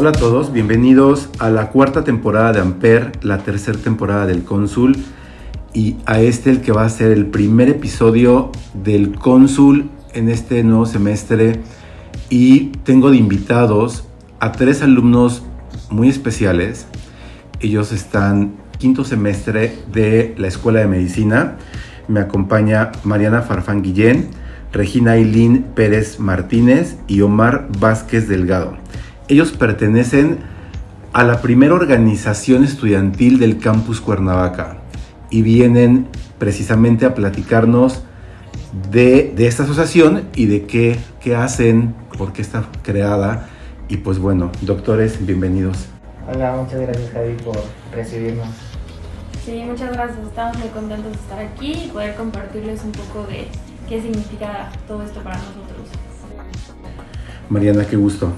Hola a todos, bienvenidos a la cuarta temporada de Amper, la tercera temporada del Cónsul y a este el que va a ser el primer episodio del Cónsul en este nuevo semestre y tengo de invitados a tres alumnos muy especiales. Ellos están quinto semestre de la Escuela de Medicina. Me acompaña Mariana Farfán Guillén, Regina Ailín Pérez Martínez y Omar Vázquez Delgado. Ellos pertenecen a la primera organización estudiantil del campus Cuernavaca y vienen precisamente a platicarnos de, esta asociación y de qué, qué hacen, por qué está creada. Y pues bueno, doctores, bienvenidos. Hola, muchas gracias Javi por recibirnos. Sí, muchas gracias. Estamos muy contentos de estar aquí y poder compartirles un poco de qué significa todo esto para nosotros. Mariana, qué gusto.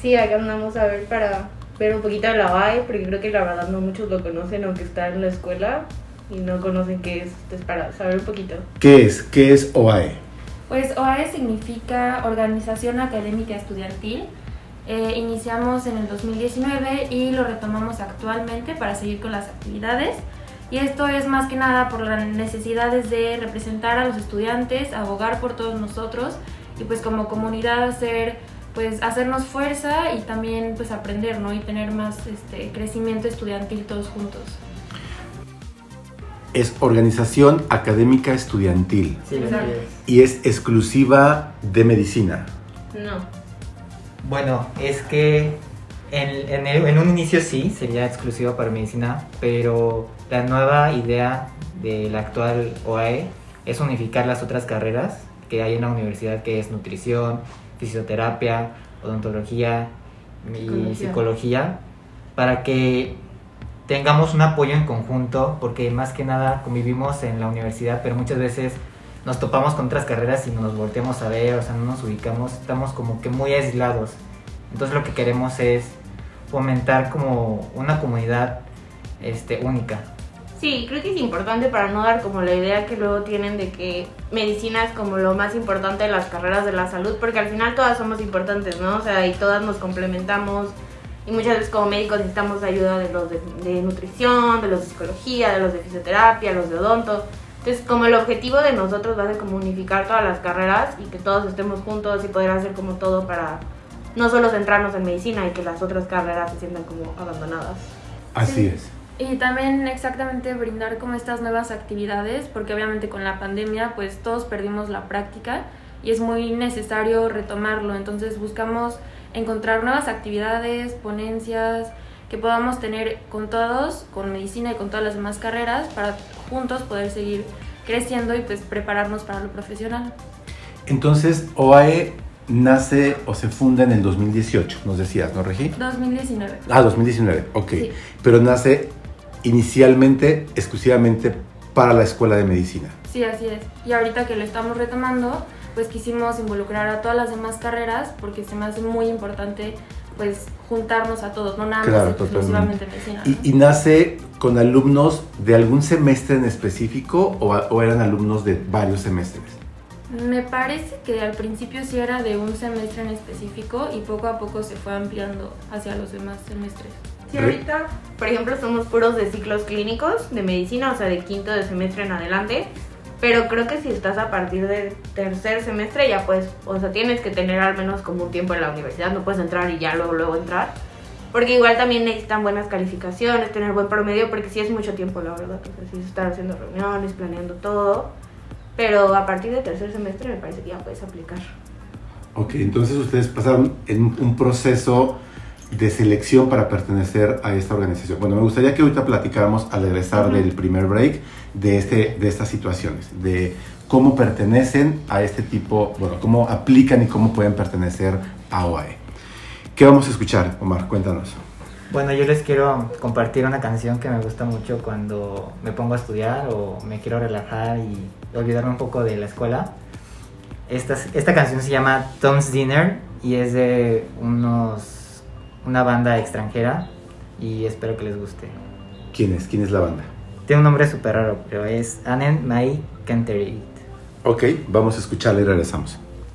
Sí, acá andamos a ver para ver un poquito de la OAE, porque creo que la verdad no muchos lo conocen, aunque está en la escuela y no conocen qué es, entonces para saber un poquito. ¿Qué es? ¿Qué es OAE? Pues OAE significa Organización Académica Estudiantil. Eh, iniciamos en el 2019 y lo retomamos actualmente para seguir con las actividades. Y esto es más que nada por las necesidades de representar a los estudiantes, abogar por todos nosotros y pues como comunidad hacer pues hacernos fuerza y también pues aprender, ¿no? Y tener más este, crecimiento estudiantil todos juntos. Es organización académica estudiantil. Sí, Exacto. Y es exclusiva de medicina. No. Bueno, es que en, en, el- en un inicio sí, sería exclusiva para medicina, pero la nueva idea de la actual OAE es unificar las otras carreras que hay en la universidad, que es nutrición, fisioterapia, odontología y Psicología. psicología, para que tengamos un apoyo en conjunto, porque más que nada convivimos en la universidad, pero muchas veces nos topamos con otras carreras y no nos volteamos a ver, o sea, no nos ubicamos, estamos como que muy aislados. Entonces lo que queremos es fomentar como una comunidad este, única. Sí, creo que es importante para no dar como la idea que luego tienen de que medicina es como lo más importante de las carreras de la salud, porque al final todas somos importantes, ¿no? O sea, y todas nos complementamos y muchas veces como médicos necesitamos ayuda de los de, de nutrición, de los de psicología, de los de fisioterapia, los de odonto. Entonces, como el objetivo de nosotros va a ser como unificar todas las carreras y que todos estemos juntos y poder hacer como todo para no solo centrarnos en medicina y que las otras carreras se sientan como abandonadas. Así Sí. es. Y también exactamente brindar como estas nuevas actividades, porque obviamente con la pandemia pues todos perdimos la práctica y es muy necesario retomarlo. Entonces buscamos encontrar nuevas actividades, ponencias que podamos tener con todos, con medicina y con todas las demás carreras, para juntos poder seguir creciendo y pues prepararnos para lo profesional. Entonces, OAE nace o se funda en el 2018, nos decías, ¿no, Regi? 2019. Ah, 2019, ok. Sí. Pero nace inicialmente, exclusivamente para la Escuela de Medicina. Sí, así es. Y ahorita que lo estamos retomando, pues quisimos involucrar a todas las demás carreras porque se me hace muy importante pues juntarnos a todos, no nada Claro, más exclusivamente medicina. ¿no? ¿Y, y nace con alumnos de algún semestre en específico o, o eran alumnos de varios semestres? Me parece que al principio sí era de un semestre en específico y poco a poco se fue ampliando hacia los demás semestres. Sí, ahorita, por ejemplo, somos puros de ciclos clínicos de medicina, o sea, de quinto de semestre en adelante. Pero creo que si estás a partir del tercer semestre ya pues, o sea, tienes que tener al menos como un tiempo en la universidad, no puedes entrar y ya luego, luego entrar. Porque igual también necesitan buenas calificaciones, tener buen promedio, porque sí es mucho tiempo, la verdad. O sea, sí es estar haciendo reuniones, planeando todo. Pero a partir del tercer semestre me parece que ya puedes aplicar. Ok, entonces ustedes pasaron en un proceso de selección para pertenecer a esta organización. Bueno, me gustaría que ahorita platicáramos al regresar Ujú. del primer break de, este, de estas situaciones, de cómo pertenecen a este tipo, bueno, cómo aplican y cómo pueden pertenecer a OAE. ¿Qué vamos a escuchar, Omar? Cuéntanos. Bueno, yo les quiero compartir una canción que me gusta mucho cuando me pongo a estudiar o me quiero relajar y olvidarme un poco de la escuela. Esta, esta canción se llama Tom's Dinner y es de unos, una banda extranjera y espero que les guste. ¿Quién es? ¿Quién es la banda? Tiene un nombre súper raro, pero es Annen Mai Canterit. Ok, vamos a escucharla y regresamos.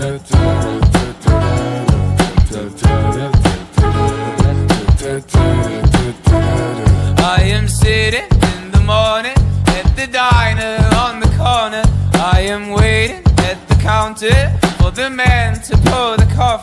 I am sitting in the morning at the diner on the corner. I am waiting at the counter for the man to pour the coffee.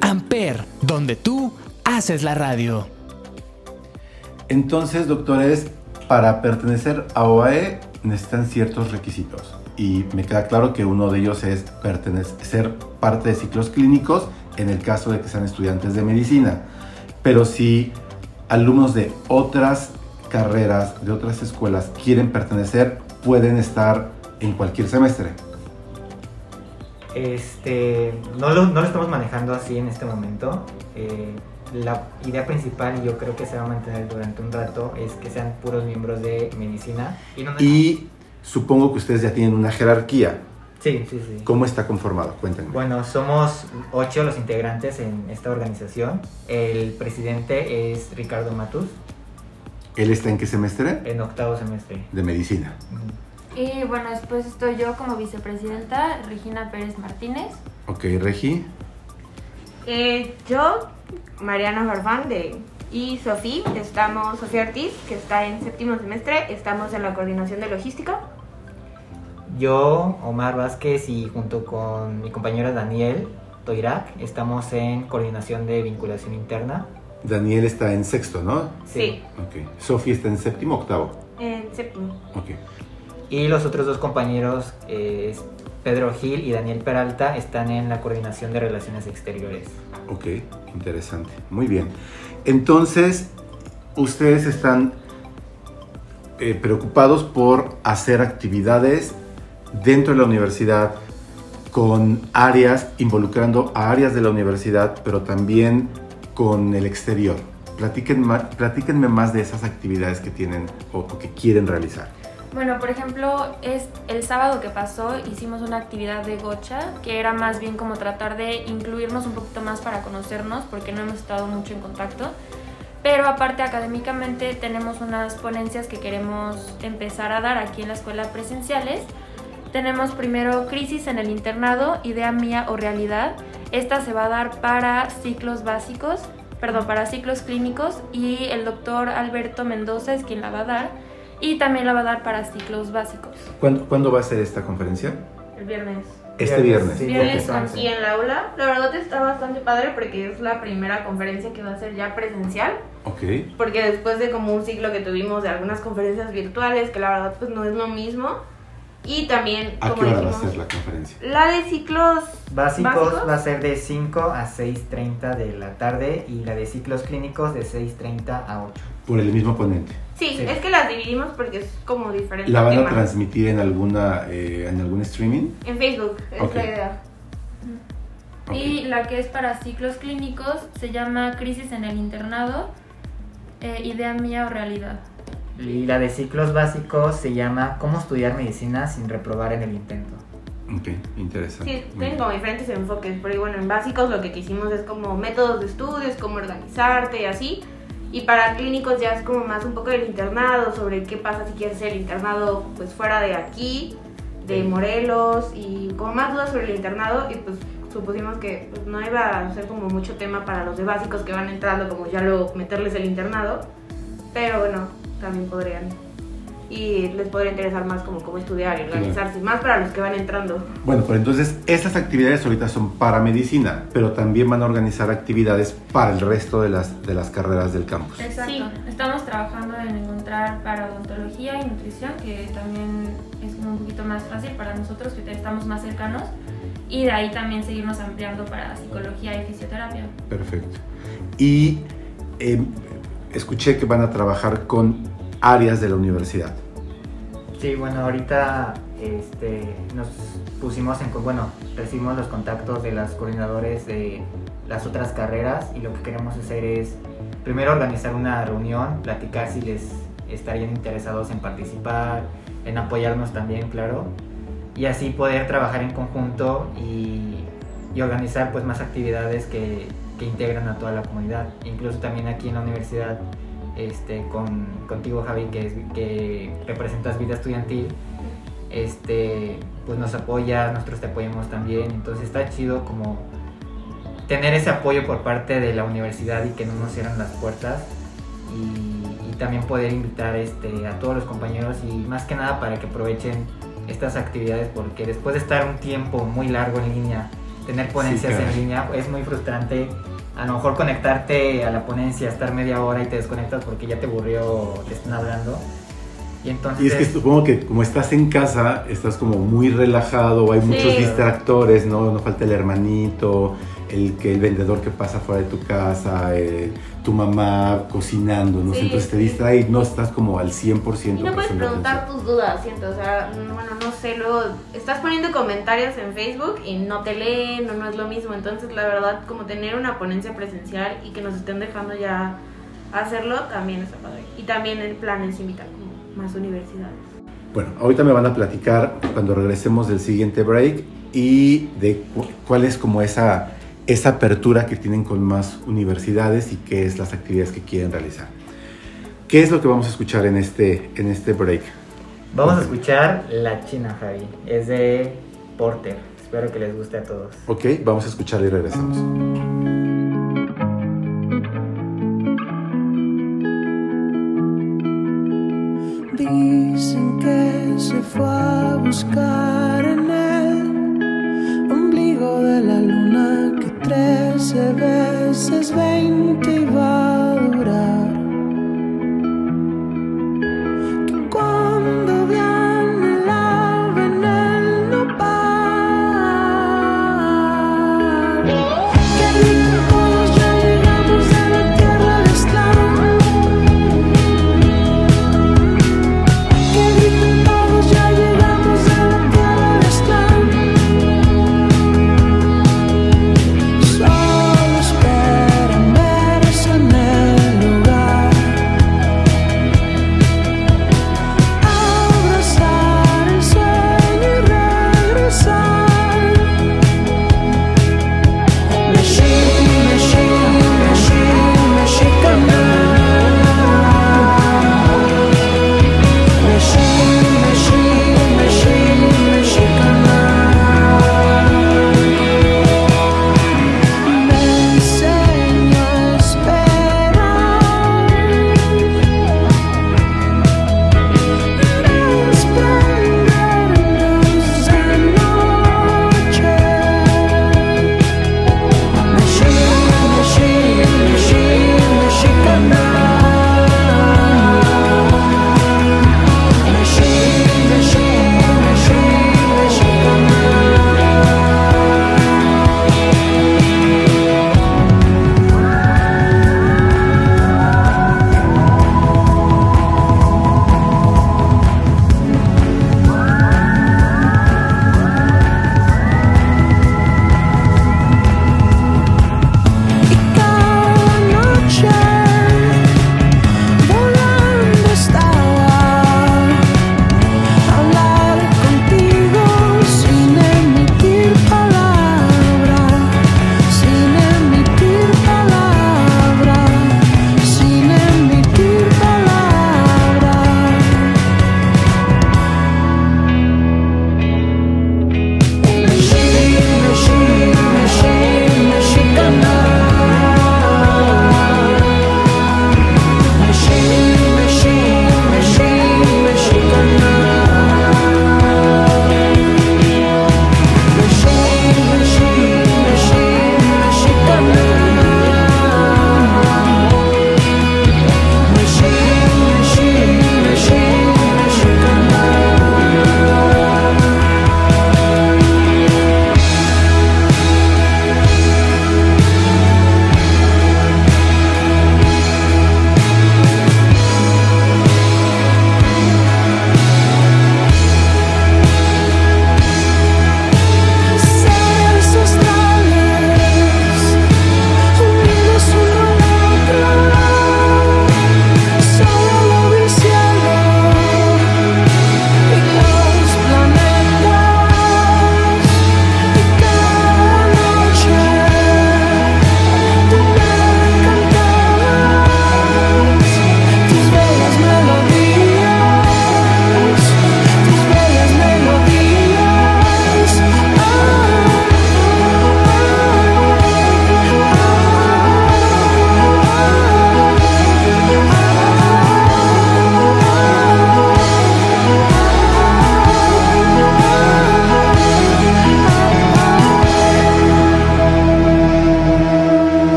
Amper, donde tú haces la radio. Entonces, doctores, para pertenecer a OAE necesitan ciertos requisitos. Y me queda claro que uno de ellos es pertenecer, parte de ciclos clínicos en el caso de que sean estudiantes de medicina. Pero si alumnos de otras carreras, de otras escuelas quieren pertenecer, pueden estar en cualquier semestre. Este, no lo, no lo estamos manejando así en este momento. Eh, la idea principal, y yo creo que se va a mantener durante un rato, es que sean puros miembros de medicina. Y, no Y supongo que ustedes ya tienen una jerarquía. Sí, sí, sí. ¿Cómo está conformado? Cuéntenme. Bueno, somos ocho los integrantes en esta organización. El presidente es Ricardo Matus, ¿Él está en qué semestre? en octavo semestre. De medicina. Y bueno, después estoy yo como vicepresidenta, Regina Pérez Martínez. Ok, Regi. Eh, yo, Mariana Farfán de y Sofía, estamos, Sofía Ortiz, que está en séptimo semestre, estamos en la coordinación de logística. Yo, Omar Vázquez, y junto con mi compañero Daniel Toirac, estamos en coordinación de vinculación interna. Daniel está en sexto, ¿no? Sí, Ok. Sofía está en séptimo, octavo. en séptimo. Ok. Y los otros dos compañeros, eh, Pedro Gil y Daniel Peralta, están en la coordinación de relaciones exteriores. Ok, interesante. Muy bien. Entonces, ustedes están eh, preocupados por hacer actividades dentro de la universidad con áreas, involucrando a áreas de la universidad, pero también con el exterior. Platíquenme más de esas actividades que tienen o que quieren realizar. Bueno, por ejemplo, es el sábado que pasó hicimos una actividad de gocha que era más bien como tratar de incluirnos un poquito más para conocernos porque no hemos estado mucho en contacto. Pero aparte académicamente tenemos unas ponencias que queremos empezar a dar aquí en la escuela presenciales. Tenemos primero Crisis en el internado, idea mía o realidad. Esta se va a dar para ciclos básicos, perdón, para ciclos clínicos y el doctor Alberto Mendoza es quien la va a dar y también la va a dar para ciclos básicos. ¿Cuándo, cuándo va a ser esta conferencia? El viernes. Este viernes. Sí, Viernes. Y en la aula, la verdad está bastante padre porque es la primera conferencia que va a ser ya presencial. Ok. Porque después de como un ciclo que tuvimos de algunas conferencias virtuales, que la verdad pues no es lo mismo. Y también, ¿A como qué hora va a ser la conferencia? la de ciclos Básicos, ¿Básicos? va a ser de 5 a 6.30 de la tarde y la de ciclos clínicos de 6.30 a 8. Por el mismo ponente. Sí, Sí. es que las dividimos porque es como diferente. ¿La van a tema. transmitir en alguna eh, en algún streaming? En Facebook, es Ok. la idea. Ok. Y la que es para ciclos clínicos se llama Crisis en el internado, eh, idea mía o realidad. Y la de ciclos básicos se llama Cómo estudiar medicina sin reprobar en el intento. Ok, interesante. Sí, tienen como diferentes enfoques, pero bueno, en básicos lo que quisimos es como métodos de estudios, cómo organizarte y así. Y para clínicos ya es como más un poco del internado, sobre qué pasa si quieres hacer el internado pues fuera de aquí, de. Morelos, y como más dudas sobre el internado, y pues supusimos que pues, no iba a ser como mucho tema para los de básicos que van entrando, como ya luego meterles el internado, pero bueno, también podrían. Y les podría interesar más como cómo estudiar y organizarse, más para los que van entrando. Bueno, pues entonces estas actividades ahorita son para medicina, pero también van a organizar actividades para el resto de las, de las carreras del campus. Exacto. Sí. Estamos trabajando en encontrar para odontología y nutrición, que también es como un poquito más fácil para nosotros, que estamos más cercanos. Y de ahí también seguirnos ampliando para psicología y fisioterapia. Perfecto. Y eh, escuché que van a trabajar con áreas de la universidad. Sí, bueno, ahorita este, nos pusimos en, bueno, recibimos los contactos de los coordinadores de las otras carreras y lo que queremos hacer es primero organizar una reunión, platicar si les estarían interesados en participar, en apoyarnos también, claro, y así poder trabajar en conjunto y, organizar pues más actividades que integran a toda la comunidad, incluso también aquí en la universidad este, con, contigo Javi, que, es, que representas vida estudiantil, este, pues nos apoya, nosotros te apoyamos también, entonces está chido como tener ese apoyo por parte de la universidad y que no nos cierran las puertas y, y también poder invitar este, a todos los compañeros y más que nada para que aprovechen estas actividades porque después de estar un tiempo muy largo en línea, tener ponencias en línea es muy frustrante. A lo mejor conectarte a la ponencia, estar media hora y te desconectas porque ya te aburrió, te están hablando. Y entonces... Y es que supongo que como estás en casa, estás como muy relajado, hay muchos distractores, ¿no? No falta el hermanito, el, que, el vendedor que pasa fuera de tu casa, eh, tu mamá cocinando, ¿no? Sí, Entonces te distrae y no estás como al 100% Y no puedes preguntar atención. tus dudas, siento, o sea, mm, bueno, no sé, luego estás poniendo comentarios en Facebook y no te leen o no es lo mismo, entonces la verdad como tener una ponencia presencial y que nos estén dejando ya hacerlo también está padre. Y también el plan es invitar como más universidades. Bueno, ahorita me van a platicar cuando regresemos del siguiente break y de cu- cuál es como esa, esa apertura que tienen con más universidades y qué es las actividades que quieren realizar. ¿Qué es lo que vamos a escuchar en este, en este break? Vamos a escuchar La China, Javi. Es de Porter. Espero que les guste a todos. Ok, vamos a escuchar y regresamos. Dicen que se fue a buscar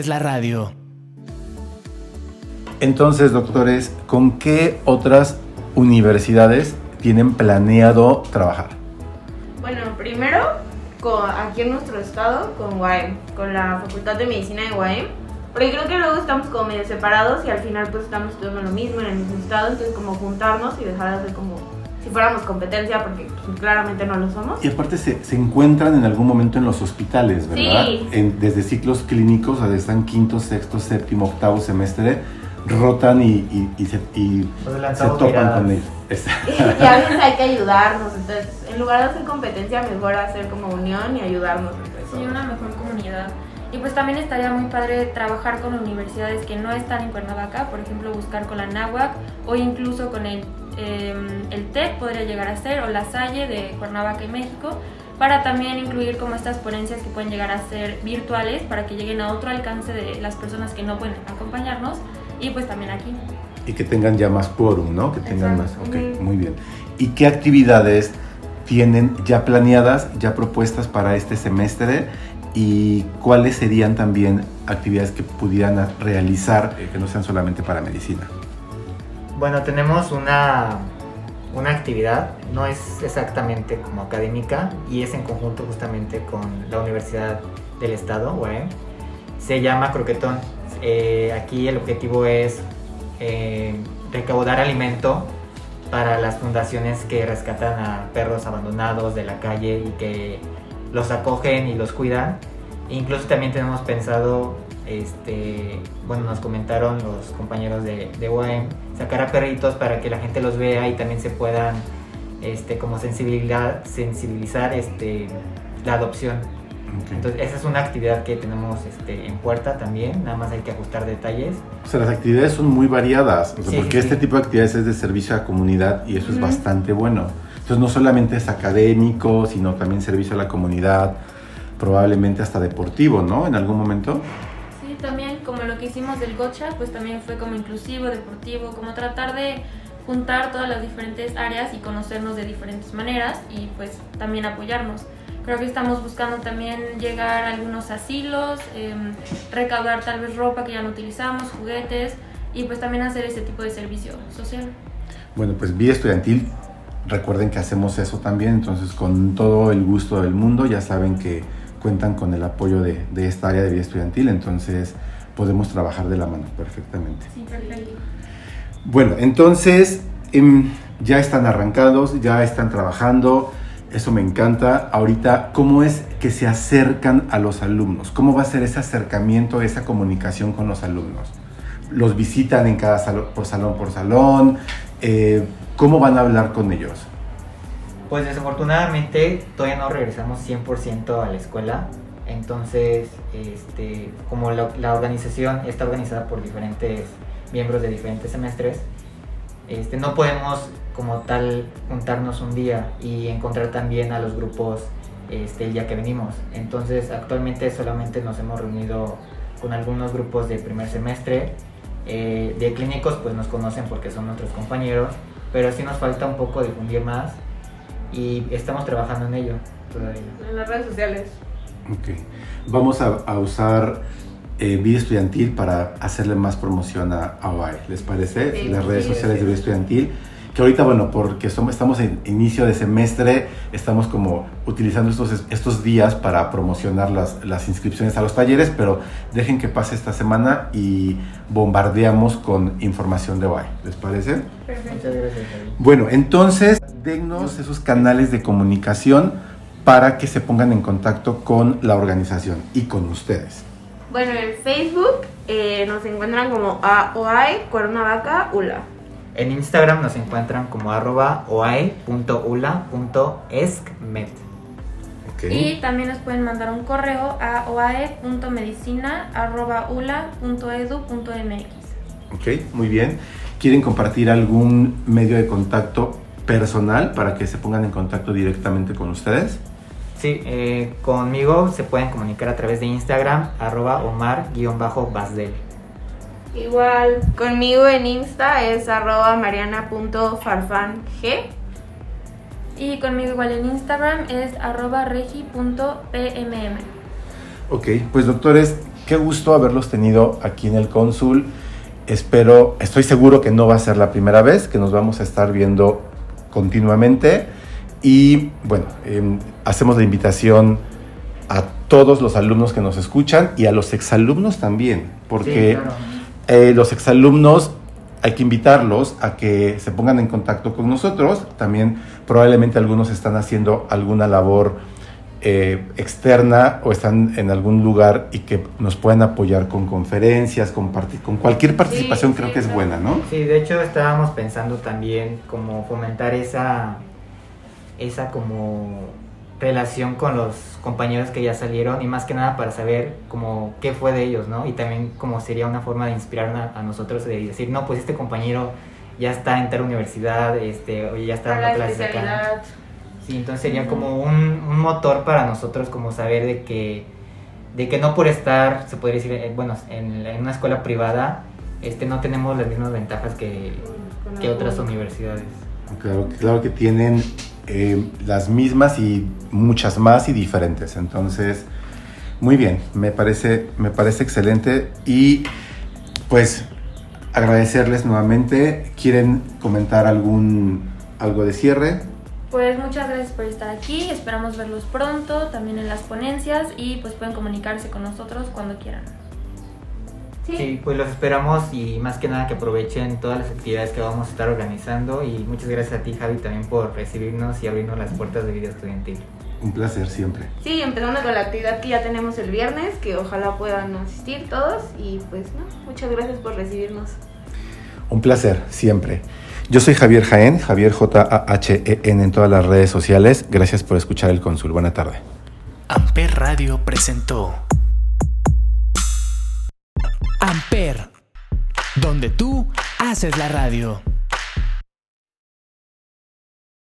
haces la radio. Entonces, doctores, ¿con qué otras universidades tienen planeado trabajar? Bueno, primero, con, aquí en nuestro estado, con UAM, con la Facultad de Medicina de UAM. Porque creo que luego estamos como medio separados y al final pues estamos estudiando lo mismo en el mismo estado, entonces como juntarnos y dejar de ser como si fuéramos competencia, porque claramente no lo somos. Y aparte se, se encuentran en algún momento en los hospitales, ¿verdad? Sí. En- desde ciclos clínicos, o sea, están quinto, sexto, séptimo, octavo semestre, rotan y, y- y se, y se topan miradas. con ellos. Y a veces hay que ayudarnos, entonces en lugar de hacer competencia, mejor hacer como unión y ayudarnos Sí, una mejor comunidad. Y pues también estaría muy padre trabajar con universidades que no están en Cuernavaca, por ejemplo buscar con la NAWAC o incluso con el, eh, el TEC podría llegar a ser, o la Salle de Cuernavaca y México, para también incluir como estas ponencias que pueden llegar a ser virtuales para que lleguen a otro alcance de las personas que no pueden acompañarnos y pues también aquí. y que tengan ya más quórum, ¿no? Que tengan más. Exacto. Ok, Ujú. muy bien. ¿Y qué actividades tienen ya planeadas, ya propuestas para este semestre? ¿Y cuáles serían también actividades que pudieran realizar eh, que no sean solamente para medicina? Bueno, tenemos una, una actividad, no es exactamente como académica y es en conjunto justamente con la Universidad del Estado, UAM. Se llama Croquetón. Eh, aquí el objetivo es eh, recaudar alimento para las fundaciones que rescatan a perros abandonados de la calle y que los acogen y los cuidan. Incluso también tenemos pensado, este, bueno, nos comentaron los compañeros de, de UAM, sacar a perritos para que la gente los vea y también se puedan, este, como sensibilizar, sensibilizar, este, la adopción. Ok. Entonces esa es una actividad que tenemos, este, en puerta también, nada más hay que ajustar detalles. O sea, las actividades son muy variadas, o sea, Sí, porque sí, este sí. tipo de actividades es de servicio a la comunidad y eso es bastante bueno. Entonces no solamente es académico, sino también servicio a la comunidad, probablemente hasta deportivo, ¿no? En algún momento. Hicimos del gocha, pues también fue como inclusivo, deportivo, como tratar de juntar todas las diferentes áreas y conocernos de diferentes maneras y pues también apoyarnos. Creo que estamos buscando también llegar a algunos asilos, em, recaudar tal vez ropa que ya no utilizamos, juguetes y pues también hacer ese tipo de servicio social. Bueno, pues Vida Estudiantil, recuerden que hacemos eso también, entonces con todo el gusto del mundo, ya saben que cuentan con el apoyo de, de esta área de Vida Estudiantil, entonces podemos trabajar de la mano perfectamente. Sí, perfecto. Bueno, entonces em, ya están arrancados, ya están trabajando, eso me encanta. Ahorita, ¿cómo es que se acercan a los alumnos? ¿Cómo va a ser ese acercamiento, esa comunicación con los alumnos? ¿Los visitan en cada salón, por salón por salón? Eh, ¿Cómo van a hablar con ellos? Pues desafortunadamente todavía no regresamos 100% a la escuela. Entonces, este, como la, organización está organizada por diferentes miembros de diferentes semestres, este, no podemos como tal juntarnos un día y encontrar también a los grupos este, el día que venimos. Entonces, actualmente solamente nos hemos reunido con algunos grupos de primer semestre. Eh, de clínicos, pues nos conocen porque son nuestros compañeros, pero sí nos falta un poco difundir más y estamos trabajando en ello todavía. En las redes sociales. Ok. Vamos a, a usar eh, Vida Estudiantil para hacerle más promoción a, a OAE, ¿les parece? Sí, Las redes sí, sociales sí. de Vida Estudiantil. Que ahorita, bueno, porque somos, estamos en inicio de semestre, estamos como utilizando estos, estos días para promocionar las, las inscripciones a los talleres, pero dejen que pase esta semana y bombardeamos con información de OAE, ¿les parece? Perfecto. Muchas gracias, David. Bueno, entonces, dennos esos canales de comunicación para que se pongan en contacto con la organización y con ustedes. Bueno, en Facebook eh, nos encuentran como AOAI Cuernavaca ULA. En Instagram nos encuentran como arroba oae.ula.escmed. ¿ok? Y también nos pueden mandar un correo a oae.medicina.ula.edu.mx. Ok, muy bien. ¿Quieren compartir algún medio de contacto personal para que se pongan en contacto directamente con ustedes? Sí, eh, conmigo se pueden comunicar a través de Instagram, arroba omar-basdel. Igual conmigo en Insta es arroba mariana.farfang. Y conmigo igual en Instagram es arroba regi.pmm. Ok, pues doctores, qué gusto haberlos tenido aquí en el cónsul. Espero, estoy seguro que no va a ser la primera vez que nos vamos a estar viendo continuamente. Y bueno, em, hacemos la invitación a todos los alumnos que nos escuchan y a los exalumnos también, porque Sí, claro. eh, los exalumnos hay que invitarlos a que se pongan en contacto con nosotros. También probablemente algunos están haciendo alguna labor eh, externa o están en algún lugar y que nos pueden apoyar con conferencias, con, con cualquier participación, Sí, creo sí, que es buena, ¿no? Sí, de hecho estábamos pensando también como fomentar esa, esa como relación con los compañeros que ya salieron y más que nada para saber como qué fue de ellos, ¿no? Y también como sería una forma de inspirar a, a nosotros de decir, no, pues este compañero ya está en tal universidad, este, oye, ya está la clases acá. Sí, entonces sería como un, un motor para nosotros como saber de que, de que no por estar, se podría decir, eh, bueno, en, en una escuela privada, este, no tenemos las mismas ventajas que, que otras universidades. Claro, claro que tienen eh, las mismas y muchas más y diferentes. Entonces, muy bien, me parece, me parece excelente. Y pues agradecerles nuevamente. ¿Quieren comentar algún algo de cierre? Pues muchas gracias por estar aquí, esperamos verlos pronto, también en las ponencias y pues pueden comunicarse con nosotros cuando quieran. Sí. Sí, pues los esperamos y más que nada que aprovechen todas las actividades que vamos a estar organizando y muchas gracias a ti Javi también por recibirnos y abrirnos las puertas de vida estudiantil. Un placer siempre. Sí, empezando con la actividad que ya tenemos el viernes, que ojalá puedan asistir todos y pues no, muchas gracias por recibirnos. Un placer, siempre. Yo soy Javier Jaén, Javier J-A-H-E-N en todas las redes sociales. Gracias por escuchar el cónsul. Buena tarde. Amper Radio presentó Amper, donde tú haces la radio.